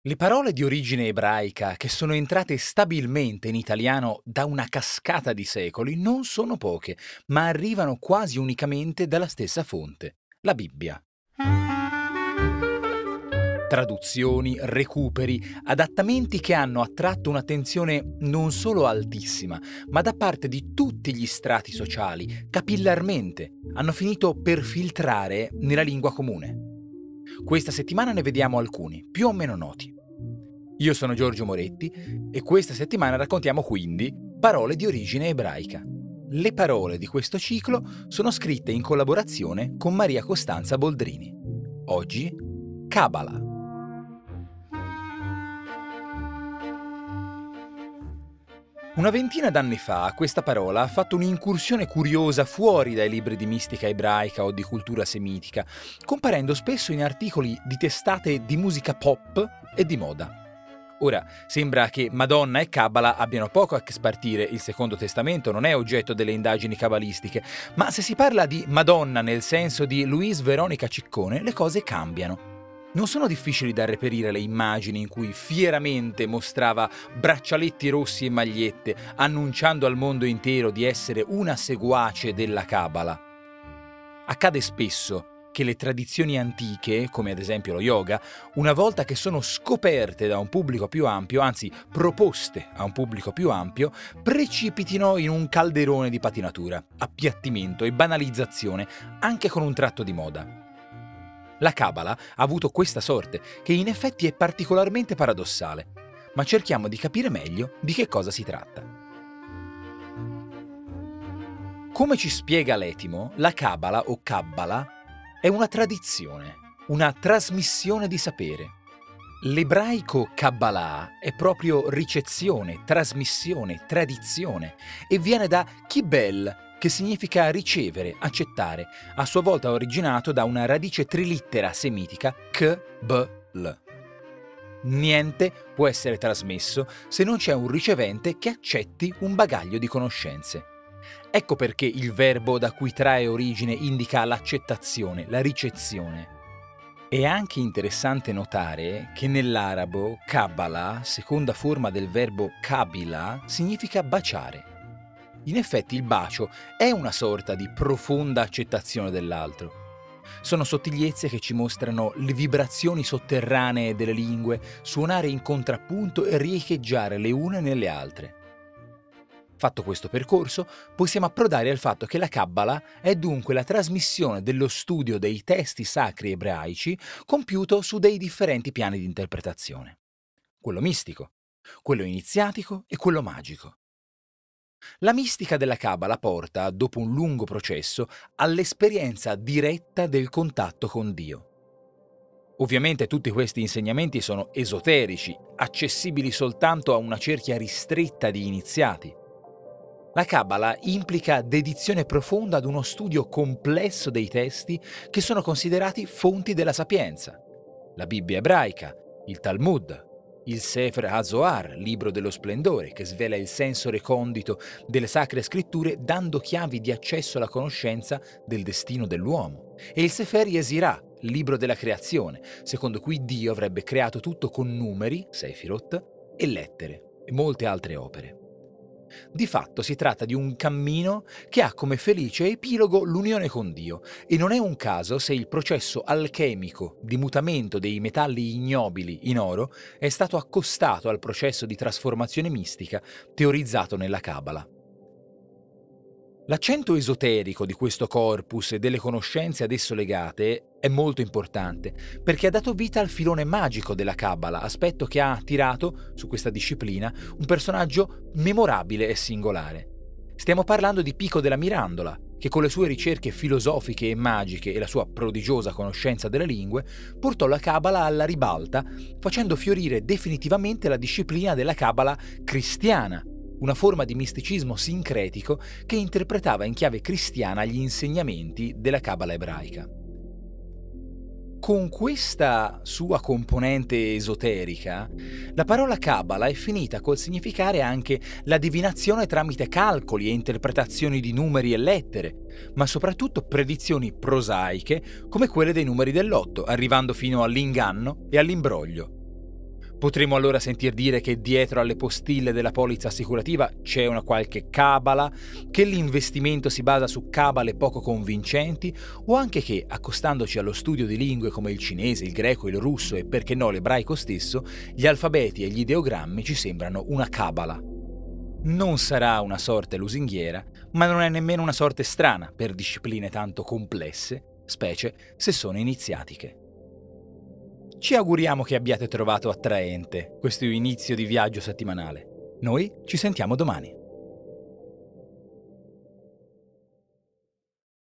Le parole di origine ebraica che sono entrate stabilmente in italiano da una cascata di secoli non sono poche, ma arrivano quasi unicamente dalla stessa fonte, la Bibbia. Traduzioni, recuperi, adattamenti che hanno attratto un'attenzione non solo altissima, ma da parte di tutti gli strati sociali, capillarmente, hanno finito per filtrare nella lingua comune. Questa settimana ne vediamo alcuni, più o meno noti. Io sono Giorgio Moretti e questa settimana raccontiamo quindi parole di origine ebraica. Le parole di questo ciclo sono scritte in collaborazione con Maria Costanza Boldrini. Oggi, Kabbalah. Una ventina d'anni fa questa parola ha fatto un'incursione curiosa fuori dai libri di mistica ebraica o di cultura semitica, comparendo spesso in articoli di testate di musica pop e di moda. Ora, sembra che Madonna e Kabbalah abbiano poco a che spartire, il Secondo Testamento non è oggetto delle indagini cabalistiche, ma se si parla di Madonna nel senso di Louise Veronica Ciccone, le cose cambiano. Non sono difficili da reperire le immagini in cui fieramente mostrava braccialetti rossi e magliette, annunciando al mondo intero di essere una seguace della Kabbalah. Accade spesso che le tradizioni antiche, come ad esempio lo yoga, una volta che sono scoperte da un pubblico più ampio, anzi proposte a un pubblico più ampio, precipitino in un calderone di patinatura, appiattimento e banalizzazione, anche con un tratto di moda. La Kabbalah ha avuto questa sorte, che in effetti è particolarmente paradossale, ma cerchiamo di capire meglio di che cosa si tratta. Come ci spiega l'etimo, la Kabbalah o Kabbalah è una tradizione, una trasmissione di sapere. L'ebraico Kabbalah è proprio ricezione, trasmissione, tradizione e viene da Kibel, che significa ricevere, accettare, a sua volta originato da una radice trilittera semitica k-b-l. Niente può essere trasmesso se non c'è un ricevente che accetti un bagaglio di conoscenze. Ecco perché il verbo da cui trae origine indica l'accettazione, la ricezione. È anche interessante notare che nell'arabo Kabbalah, seconda forma del verbo kabila, significa baciare. In effetti il bacio è una sorta di profonda accettazione dell'altro. Sono sottigliezze che ci mostrano le vibrazioni sotterranee delle lingue suonare in contrappunto e riecheggiare le une nelle altre. Fatto questo percorso, possiamo approdare al fatto che la Kabbalah è dunque la trasmissione dello studio dei testi sacri ebraici compiuto su dei differenti piani di interpretazione. Quello mistico, quello iniziatico e quello magico. La mistica della Kabbalah porta, dopo un lungo processo, all'esperienza diretta del contatto con Dio. Ovviamente tutti questi insegnamenti sono esoterici, accessibili soltanto a una cerchia ristretta di iniziati. La Kabbalah implica dedizione profonda ad uno studio complesso dei testi che sono considerati fonti della sapienza. La Bibbia ebraica, il Talmud, il Sefer HaZohar, libro dello splendore, che svela il senso recondito delle sacre scritture dando chiavi di accesso alla conoscenza del destino dell'uomo, e il Sefer Yesirah, libro della creazione, secondo cui Dio avrebbe creato tutto con numeri, Sefirot, e lettere, e molte altre opere. Di fatto si tratta di un cammino che ha come felice epilogo l'unione con Dio e non è un caso se il processo alchemico di mutamento dei metalli ignobili in oro è stato accostato al processo di trasformazione mistica teorizzato nella Kabbalah. L'accento esoterico di questo corpus e delle conoscenze ad esso legate è molto importante perché ha dato vita al filone magico della Kabbalah, aspetto che ha attirato su questa disciplina un personaggio memorabile e singolare. Stiamo parlando di Pico della Mirandola, che con le sue ricerche filosofiche e magiche e la sua prodigiosa conoscenza delle lingue portò la Kabbalah alla ribalta, facendo fiorire definitivamente la disciplina della Kabbalah cristiana, una forma di misticismo sincretico che interpretava in chiave cristiana gli insegnamenti della Kabbalah ebraica. Con questa sua componente esoterica, la parola Kabbalah è finita col significare anche la divinazione tramite calcoli e interpretazioni di numeri e lettere, ma soprattutto predizioni prosaiche come quelle dei numeri dell'otto, arrivando fino all'inganno e all'imbroglio. Potremmo allora sentir dire che dietro alle postille della polizza assicurativa c'è una qualche cabala, che l'investimento si basa su cabale poco convincenti o anche che, accostandoci allo studio di lingue come il cinese, il greco, il russo e perché no l'ebraico stesso, gli alfabeti e gli ideogrammi ci sembrano una cabala. Non sarà una sorte lusinghiera, ma non è nemmeno una sorte strana per discipline tanto complesse, specie se sono iniziatiche. Ci auguriamo che abbiate trovato attraente questo inizio di viaggio settimanale. Noi ci sentiamo domani.